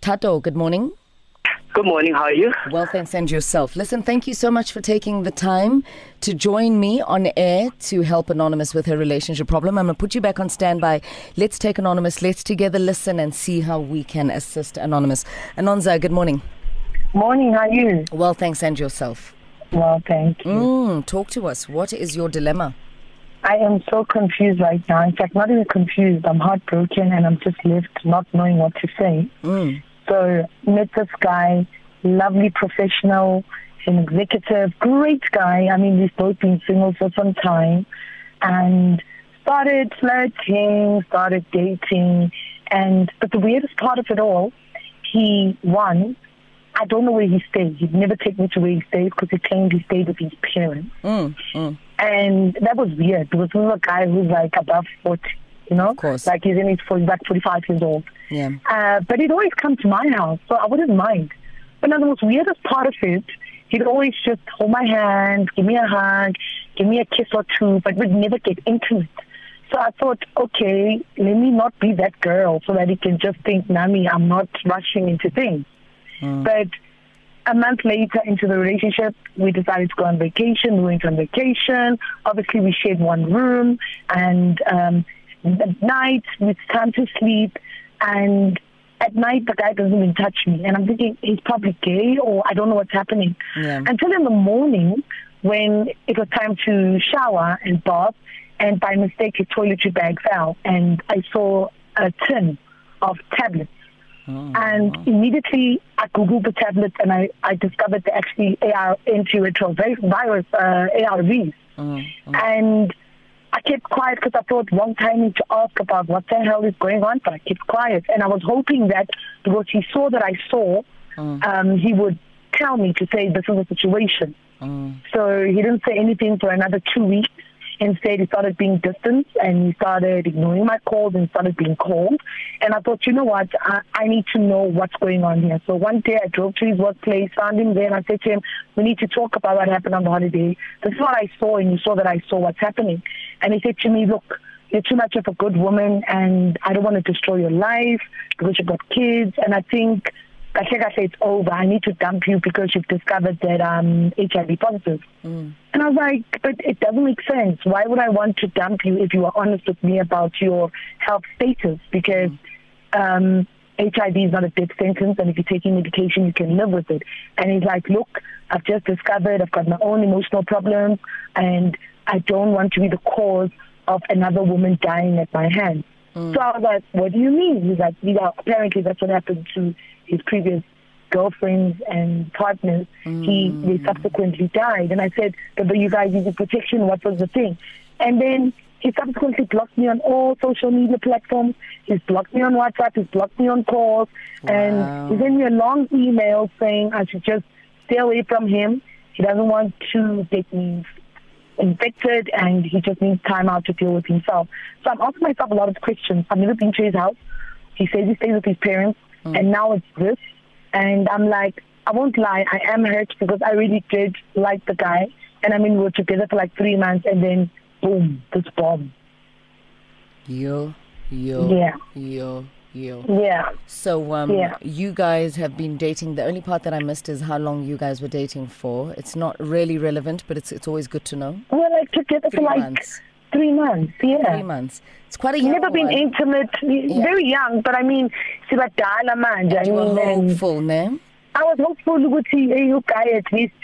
Tato, good morning. Good morning. How are you? Well, thanks, and yourself. Listen, thank you so much for taking the time to join me on air to help Anonymous with her relationship problem. I'm going to put you back on standby. Let's take Anonymous. Let's together listen and see how we can assist Anonymous. Anonza, good morning. Morning, how are you? Well, thanks, and yourself. Well, thank you. Mm, talk to us. What is your dilemma? I am so confused right now. In fact, not even confused. I'm heartbroken and I'm just left not knowing what to say. Mm. So, met this guy, lovely professional, an executive, great guy. I mean, we've both been single for some time and started flirting, started dating. And, but the weirdest part of it all, he, won. I don't know where he stayed. He'd never take me to where he stayed because he claimed he stayed with his parents. Mm, mm. And that was weird because this is a guy who's like above 40, you know? Of course. Like he's in his 40, like 45 years old. Yeah. Uh, but he'd always come to my house, so I wouldn't mind. But now the most weirdest part of it, he'd always just hold my hand, give me a hug, give me a kiss or two, but we'd never get intimate. So I thought, okay, let me not be that girl so that he can just think, Nami, I'm not rushing into things. But a month later into the relationship, we decided to go on vacation. We went on vacation. Obviously, we shared one room, and um, at night it's time to sleep. And at night, the guy doesn't even touch me, and I'm thinking he's probably gay, or I don't know what's happening. Yeah. Until in the morning, when it was time to shower and bath, and by mistake his toiletry bag fell, and I saw a tin of tablets. And immediately I googled the tablets and I, I discovered they're actually AR antiretrovirus uh, ARVs. Mm, And I kept quiet because I thought one timing to ask about what the hell is going on, but I kept quiet. And I was hoping that because he saw that I saw, um, he would tell me to say this is the situation. mm. So he didn't say anything for another two weeks. Instead, he started being distant and he started ignoring my calls and started being cold. And I thought, you know what, I, I need to know what's going on here. So one day I drove to his workplace, found him there, and I said to him, we need to talk about what happened on the holiday. This is what I saw, and you saw that I saw what's happening. And he said to me, look, you're too much of a good woman, and I don't want to destroy your life because you've got kids. And I think, I think I say it's over. I need to dump you because you've discovered that I'm HIV positive. And I was like, but it doesn't make sense. Why would I want to dump you if you are honest with me about your health status? Because um, HIV is not a death sentence, and if you're taking medication, you can live with it. And he's like, look, I've just discovered I've got my own emotional problems, and I don't want to be the cause of another woman dying at my hands. Mm. So I was like, what do you mean? He's like, you know, apparently that's what happened to his previous girlfriends and partners. He mm. they subsequently died. And I said, but, but you guys needed protection. What was the thing? And then he subsequently blocked me on all social media platforms. He's blocked me on WhatsApp. He's blocked me on calls. Wow. And he sent me a long email saying I should just stay away from him. He doesn't want to get me infected and he just needs time out to deal with himself. So I'm asking myself a lot of questions. I've never been to his house. He says he stays with his parents hmm. and now it's this. And I'm like, I won't lie, I am hurt because I really did like the guy. And I mean, we were together for like three months and then boom, this bomb. Yo, yo, Yeah. yo, yo. Yeah. So, um, Yeah. you guys have been dating. The only part that I missed is how long you guys were dating for. It's not really relevant, but it's it's always good to know. We were like together for like months. three months. Yeah. Three months. It's quite a young Never been one. intimate, very young, but I mean, sibadala manje. I You were mean, hopeful, ne? I was hopeful ukuthi you guy at least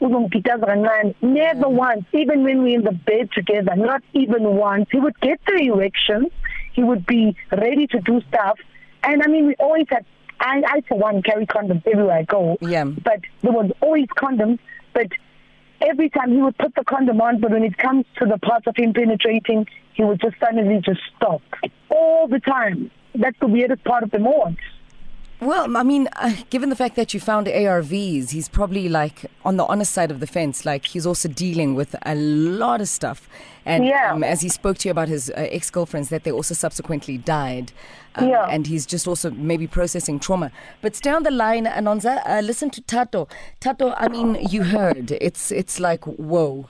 uzongigitaza kancane. Never once, even when we were in the bed together, not even once. He would get the erections. He would be ready to do stuff. And I mean, we always had, I, I for one, carry condoms everywhere I go. Yeah. But there was always condoms. But every time he would put the condom on, but when it comes to the parts of him penetrating, he would just suddenly just stop. All the time. That's the weirdest part of them all. Well, I mean, uh, given the fact that you found ARVs, he's probably like on the honest side of the fence. Like he's also dealing with a lot of stuff. And Yeah. um, as he spoke to you about his uh, ex girlfriends, that they also subsequently died. Um, Yeah. And he's just also maybe processing trauma. But stay on the line, Anonza. Uh, listen to Tato. Tato, I mean, you heard. It's it's like whoa.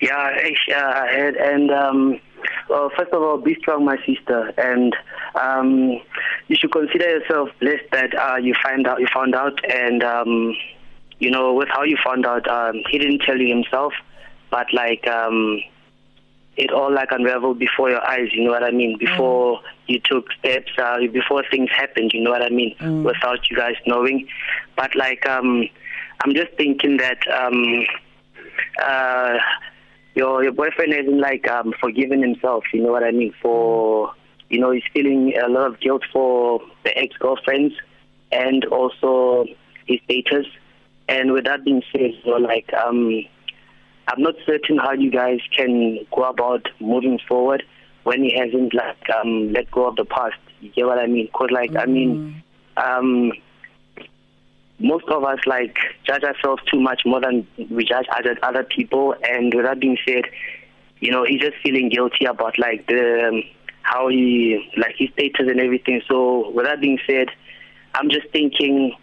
Yeah, I uh, and, and um, well, first of all, be strong, my sister. And um, you should consider yourself blessed that uh, you find out you found out, and um, you know with how you found out, um, he didn't tell you himself, but like um, it all like unraveled before your eyes. You know what I mean? Before mm. you took steps, uh, before things happened. You know what I mean? Mm. Without you guys knowing, but like um, I'm just thinking that um, uh, your your boyfriend hasn't like um, forgiven himself. You know what I mean? For you know, he's feeling a lot of guilt for the ex girlfriends and also his status. And with that being said, you know, like um, I'm not certain how you guys can go about moving forward when he hasn't like um, let go of the past. You get what I mean? Cause like mm-hmm. I mean, mm. um, most of us like judge ourselves too much more than we judge other other people. And with that being said, you know, he's just feeling guilty about like the um, how he like his status and everything. So with that being said, I'm just thinking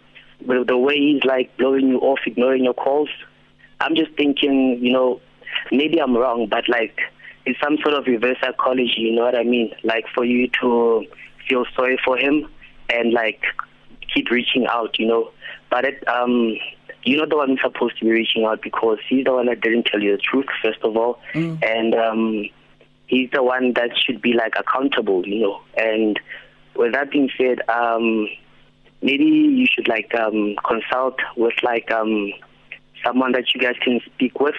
with the way he's like blowing you off, ignoring your calls. I'm just thinking, you know, maybe I'm wrong, but like it's some sort of reverse psychology. You know what I mean? Like for you to feel sorry for him and like keep reaching out. You know, but it, um, you're not the one supposed to be reaching out because he's the one that didn't tell you the truth, first of all, mm. and um, he's the one that should be like accountable, you know. And with that being said, um, maybe you should like um, consult with like um, someone that you guys can speak with.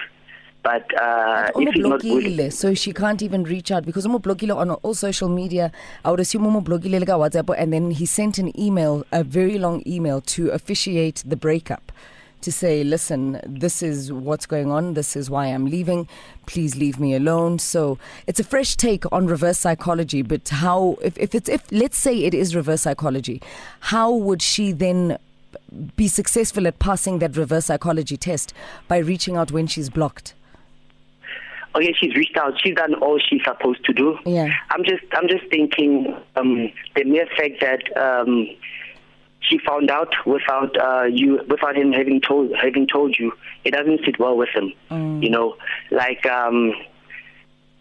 But uh, if not good, so she can't even reach out because I'm on all social media. I would assume Umo WhatsApp, and then he sent an email, a very long email, to officiate the breakup to say, listen, this is what's going on. This is why I'm leaving. Please leave me alone. So it's a fresh take on reverse psychology. But how, if, if it's, if let's say it is reverse psychology, how would she then be successful at passing that reverse psychology test by reaching out when she's blocked? okay, she's reached out. She's done all she's supposed to do. Yeah. I'm just, I'm just thinking um, the mere fact that um, she found out without uh, you, without him having told having told you. It doesn't sit well with him. Mm. You know, like um,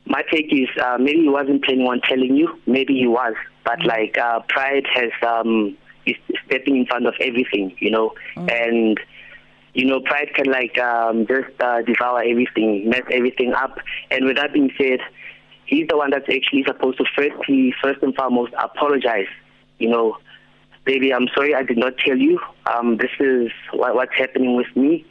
my take is uh, maybe he wasn't planning on telling you. Maybe he was, but mm. like uh, pride has um, is stepping in front of everything. You know, mm. and you know, pride can like um, just uh, devour everything, mess everything up. And with that being said, he's the one that's actually supposed to firstly, first and foremost, apologize. You know, baby, I'm sorry I did not tell you. Um, this is what, what's happening with me.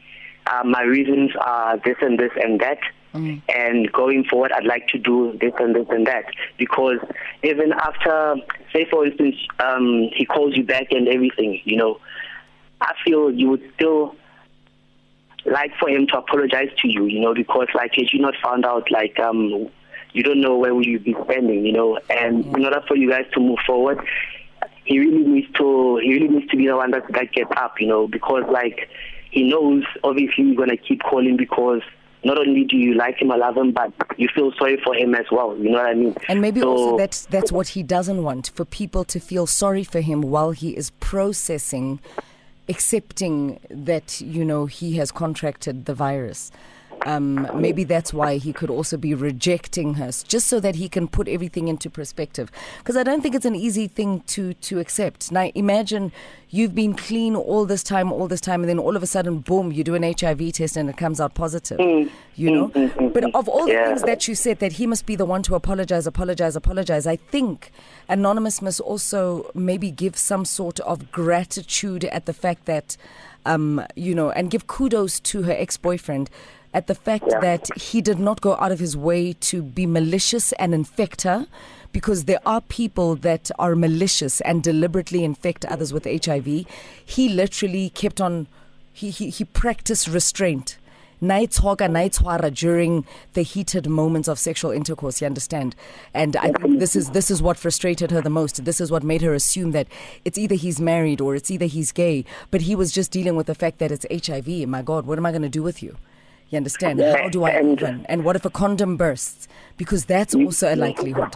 Uh, my reasons are this and this and that. Mm. And going forward, I'd like to do this and this and that. Because even after, say for instance, um, he calls you back and everything, you know, I feel you would still like for him to apologize to you, you know, because like had you not found out, like um, you don't know where will you be spending, you know, and in order for you guys to move forward, he really needs to he really needs to be the one that that gets up, you know, because like he knows obviously you're gonna keep calling because not only do you like him or love him, but you feel sorry for him as well. You know what I mean? And maybe so, also that's that's what he doesn't want for people to feel sorry for him while he is processing, accepting that you know he has contracted the virus. Um, maybe that's why he could also be rejecting her, just so that he can put everything into perspective. Because I don't think it's an easy thing to to accept. Now, imagine you've been clean all this time, all this time, and then all of a sudden, boom, you do an HIV test and it comes out positive. Mm. You know. Mm-hmm. But of all the yeah. things that you said, that he must be the one to apologize, apologize, apologize. I think Anonymous must also maybe give some sort of gratitude at the fact that, um, you know, and give kudos to her ex boyfriend at the fact yeah. that he did not go out of his way to be malicious and infect her because there are people that are malicious and deliberately infect others with HIV. He literally kept on, he, he, he practiced restraint. Naithoga, naitwara during the heated moments of sexual intercourse, you understand? And I think this is this is what frustrated her the most. This is what made her assume that it's either he's married or it's either he's gay. But he was just dealing with the fact that it's HIV. My God, what am I going to do with you? You understand? Yeah, How do I and, even? And what if a condom bursts? Because that's also a likelihood.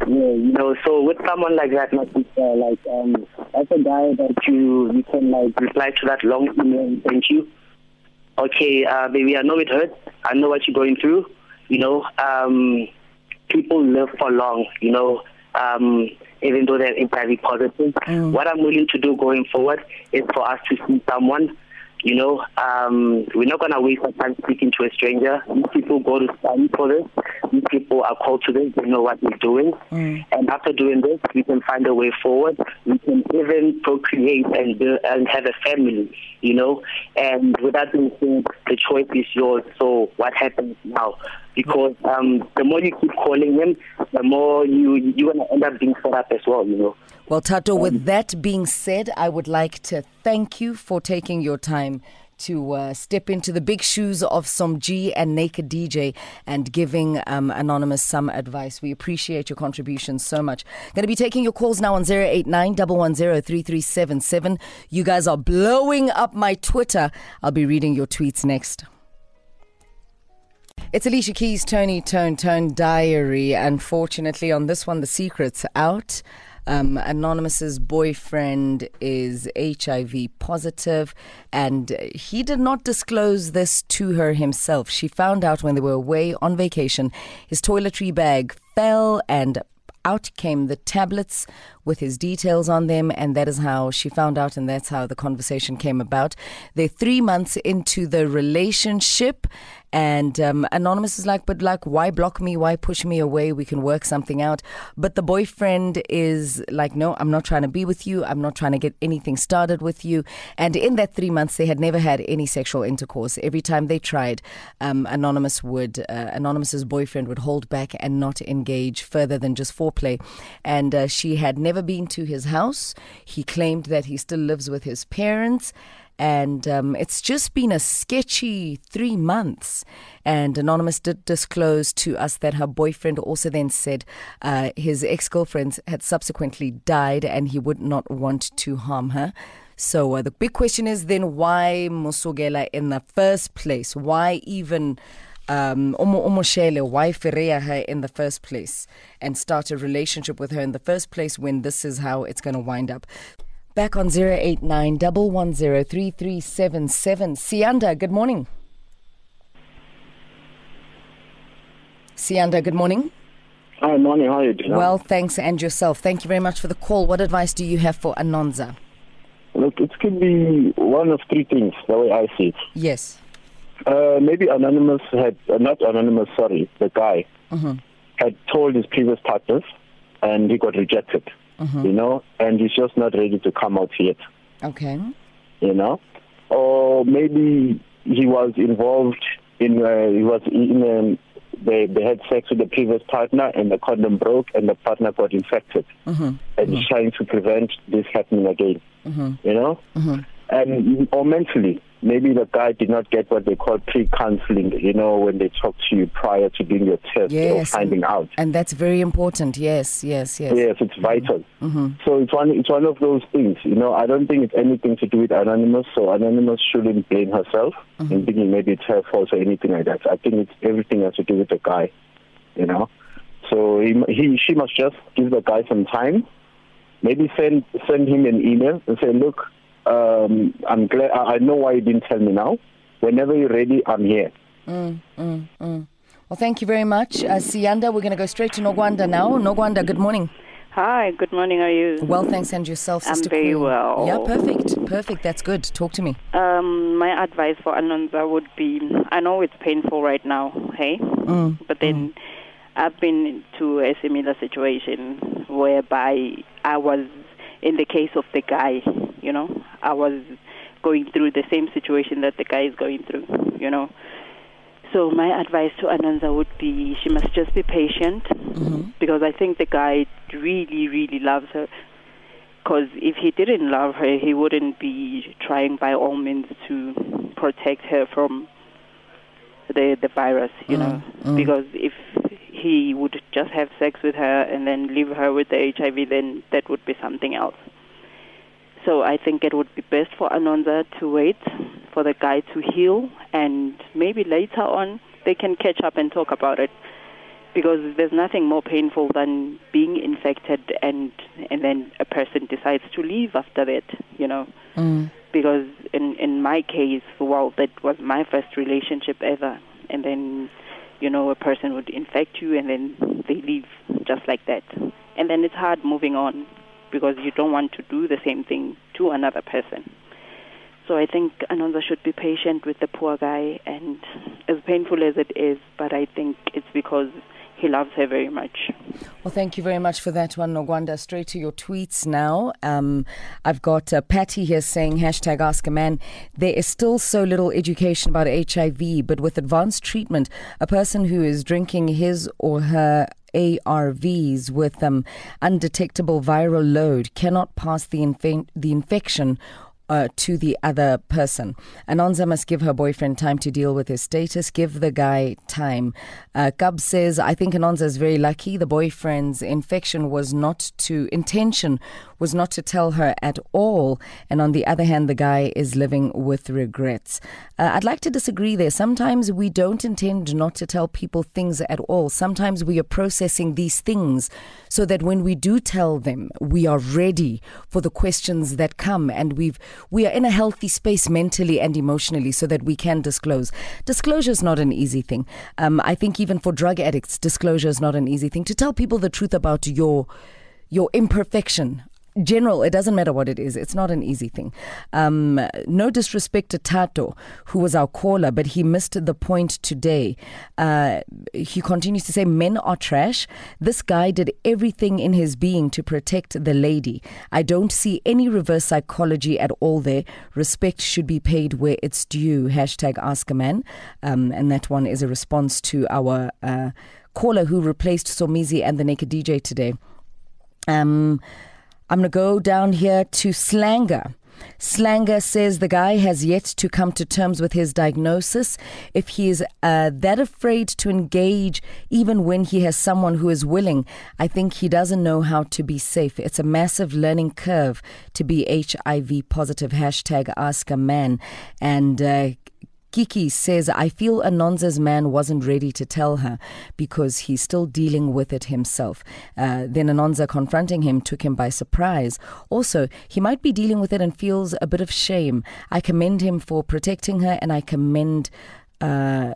Yeah, you know, so with someone like that, like, uh, like um, that's a guy that you you can like reply to that long email, thank you. Okay, uh, baby, I know it hurts. I know what you're going through. You know, um, people live for long. You know, um, even though they're HIV positive. Mm. What I'm willing to do going forward is for us to see someone. You know, um, we're not gonna waste our time speaking to a stranger. These people go to study for this. These people are called to this. They know what they're doing. Mm. And after doing this, we can find a way forward. We can even procreate and build, and have a family. You know, and with that being said, the choice is yours. So what happens now? Because um, the more you keep calling him, the more you you're gonna end up being fed up as well. You know. Well, Tato, with that being said, I would like to thank you for taking your time to uh, step into the big shoes of some Somizi and Naked DJ and giving um, Anonymous some advice. We appreciate your contribution so much. Going to be taking your calls now on 089 110 You guys are blowing up my Twitter. I'll be reading your tweets next. It's Alicia Keys, Tony Toni Toné Diary. Unfortunately, on this one, the secret's out. Um, Anonymous's boyfriend is HIV positive, and he did not disclose this to her himself. She found out when they were away on vacation. His toiletry bag fell, and out came the tablets with his details on them, and that is how she found out, and that's how the conversation came about. They're three months into the relationship, and um, Anonymous is like, but like, why block me? Why push me away? We can work something out. But the boyfriend is like, no, I'm not trying to be with you. I'm not trying to get anything started with you. And in that three months, they had never had any sexual intercourse. Every time they tried, um, Anonymous would, uh, Anonymous's boyfriend would hold back and not engage further than just foreplay. And uh, she had never been to his house. He claimed that he still lives with his parents and um, it's just been a sketchy three months. And Anonymous did disclose to us that her boyfriend also then said uh, his ex girlfriend had subsequently died and he would not want to harm her. So uh, the big question is then why Musogela in the first place? Why even um, Omo Omoshele, why Ferreira her in the first place and start a relationship with her in the first place when this is how it's going to wind up? Back on 089 3377. Sianda, good morning. Sianda, good morning. Hi, morning. How are you doing? Well, thanks, and yourself. Thank you very much for the call. What advice do you have for Anonza? Look, it could be one of three things, the way I see it. Yes. Uh, maybe Anonymous had, uh, not Anonymous, sorry, the guy, Mm-hmm. had told his previous partners and he got rejected, Mm-hmm. you know, and he's just not ready to come out yet, Okay. you know. Or maybe he was involved in, uh, he was in, um, they, they had sex with the previous partner and the condom broke and the partner got infected. Mm-hmm. and he's trying to prevent this happening again. Mm-hmm. You know, and or mentally, maybe the guy did not get what they call pre-counseling. You know, when they talk to you prior to doing your test or finding out. And that's very important. Yes, yes, yes. Yes, it's vital. Mm-hmm. So it's one it's one of those things. You know, I don't think it's anything to do with anonymous. So anonymous shouldn't blame herself Mm-hmm. and thinking maybe it's her fault or anything like that. I think it's everything has to do with the guy. You know, so he, he she must just give the guy some time. Maybe send send him an email and say, look, um, I'm glad I I know why you didn't tell me now. Whenever you're ready, I'm here. Well, thank you very much. Uh, Sianda, we're going to go straight to Nogwanda now. Nogwanda, good morning. Hi, good morning. How are you? Well, thanks, and yourself, Sister I'm very Queen. well. Yeah, perfect. Perfect. That's good. Talk to me. Um, my advice for Anonza would be I know it's painful right now, hey? Mm. But then I've been to a similar situation whereby I was in the case of the guy, you know, I was going through the same situation that the guy is going through, you know. So my advice to Anonza would be she must just be patient mm-hmm. because I think the guy really, really loves her. Because if he didn't love her, he wouldn't be trying by all means to protect her from the the virus, you know. Mm-hmm. Mm-hmm. Because if he would just have sex with her and then leave her with the HIV, then that would be something else. So I think it would be best for Anonza to wait for the guy to heal, and maybe later on they can catch up and talk about it. Because there's nothing more painful than being infected and and then a person decides to leave after that, you know. Mm. Because in in my case, well, that was my first relationship ever, and then you know, a person would infect you and then they leave just like that. And then it's hard moving on because you don't want to do the same thing to another person. So I think Anonza should be patient with the poor guy, and as painful as it is, but I think it's because he loves her very much. Well, thank you very much for that one, Nogwanda. Straight to your tweets now. Um, I've got uh, Patty here saying hashtag Ask a Man. There is still so little education about HIV, but with advanced treatment, a person who is drinking his or her ARVs with um, undetectable viral load cannot pass the, inf- the infection uh, to the other person. Anonza must give her boyfriend time to deal with his status, give the guy time. Uh, Gub says, I think Anonza is very lucky. The boyfriend's infection was not to, intention was not to tell her at all. And on the other hand, the guy is living with regrets. Uh, I'd like to disagree there. Sometimes we don't intend not to tell people things at all. Sometimes we are processing these things so that when we do tell them, we are ready for the questions that come and we've we are in a healthy space mentally and emotionally so that we can disclose. Disclosure is not an easy thing. Um, I think even for drug addicts, disclosure is not an easy thing. To tell people the truth about your your imperfection general, it doesn't matter what it is. It's not an easy thing. Um, no disrespect to Tato, who was our caller, but he missed the point today. Uh, he continues to say, Men are trash. This guy did everything in his being to protect the lady. I don't see any reverse psychology at all there. Respect should be paid where it's due. Hashtag ask a man. Um, and that one is a response to our uh, caller who replaced Somizi and the Naked DJ today. Um, I'm going to go down here to Slanger. Slanger says the guy has yet to come to terms with his diagnosis. If he is uh, that afraid to engage, even when he has someone who is willing, I think he doesn't know how to be safe. It's a massive learning curve to be HIV positive. Hashtag ask a man. And uh, Kiki says, I feel Anonza's man wasn't ready to tell her because he's still dealing with it himself. Uh, then Anonza confronting him took him by surprise. Also, he might be dealing with it and feels a bit of shame. I commend him for protecting her and I commend. Uh,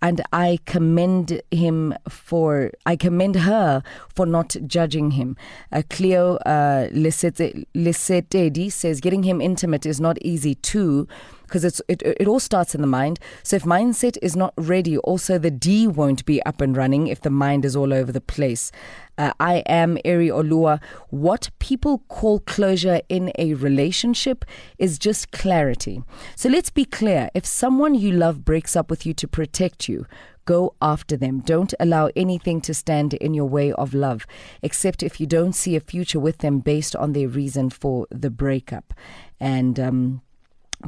and I commend him for I commend her for not judging him. Uh, Cleo uh, Lisetedi says getting him intimate is not easy too because it's it, it all starts in the mind. So if mindset is not ready, also the D won't be up and running if the mind is all over the place. Uh, I am Eri Olua. What people call closure in a relationship is just clarity. So let's be clear. If someone you love breaks up with you to protect you, go after them. Don't allow anything to stand in your way of love, except if you don't see a future with them based on their reason for the breakup. And um,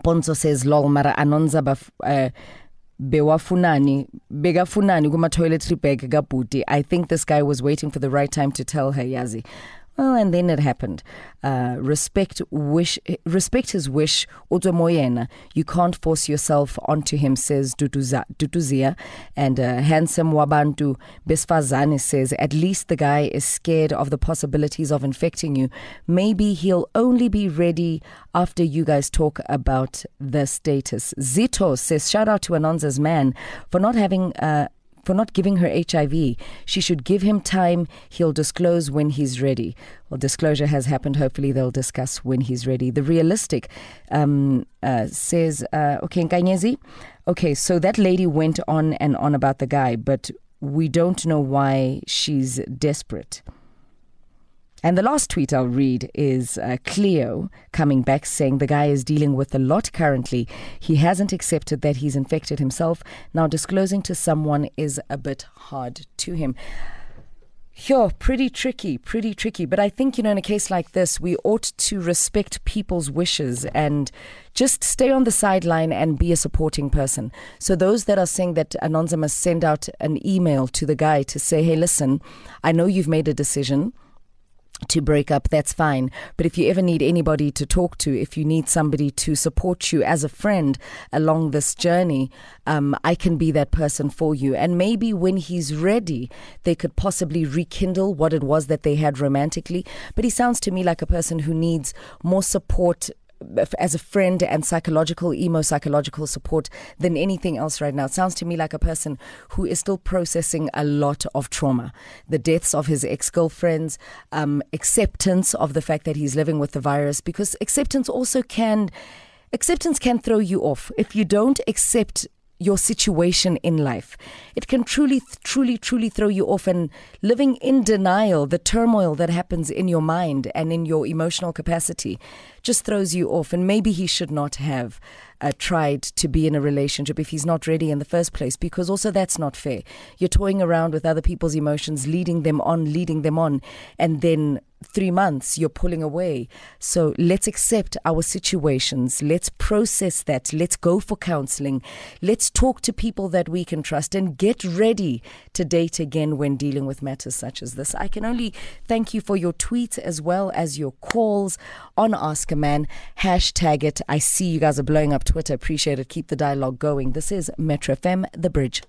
Ponzo says lol mara anonza baf uh, bewafunani begafunani kuma toiletry bag kabhuti. I think this guy was waiting for the right time to tell her yazi well, and then it happened. Uh, respect wish, respect his wish. Utomoyena, you can't force yourself onto him, says Dutuzia. And uh, handsome Wabantu Besfazane says, at least the guy is scared of the possibilities of infecting you. Maybe he'll only be ready after you guys talk about the status. Zito says, shout out to Anonza's man for not having. Uh, for not giving her HIV. She should give him time. He'll disclose when he's ready. Well, disclosure has happened. Hopefully, they'll discuss when he's ready. The realistic um, uh, says, uh, okay, Nkanyezi, okay, so that lady went on and on about the guy, but we don't know why she's desperate. And the last tweet I'll read is uh, Cleo coming back saying the guy is dealing with a lot currently. He hasn't accepted that he's infected himself. Now, disclosing to someone is a bit hard to him. Sure, pretty tricky, pretty tricky. But I think, you know, in a case like this, we ought to respect people's wishes and just stay on the sideline and be a supporting person. So, those that are saying that Anonza must send out an email to the guy to say, hey, listen, I know you've made a decision to break up, that's fine. But if you ever need anybody to talk to, if you need somebody to support you as a friend along this journey, um, I can be that person for you. And maybe when he's ready, they could possibly rekindle what it was that they had romantically. But he sounds to me like a person who needs more support as a friend and psychological, emo psychological support than anything else right now. It sounds to me like a person who is still processing a lot of trauma. The deaths of his ex girlfriends, um, acceptance of the fact that he's living with the virus, because acceptance also can. Acceptance can throw you off. If you don't accept your situation in life. It can truly, truly, truly throw you off and living in denial, the turmoil that happens in your mind and in your emotional capacity just throws you off. And maybe he should not have uh, tried to be in a relationship if he's not ready in the first place, because also that's not fair. You're toying around with other people's emotions, leading them on, leading them on, and then three months you're pulling away. So let's accept our situations. Let's process that. Let's go for counseling. Let's talk to people that we can trust and get ready to date again when dealing with matters such as this. I can only thank you for your tweets as well as your calls on Ask a Man. Hashtag it. I see you guys are blowing up Twitter. Appreciate it. Keep the dialogue going. This is Metro FM, The Bridge.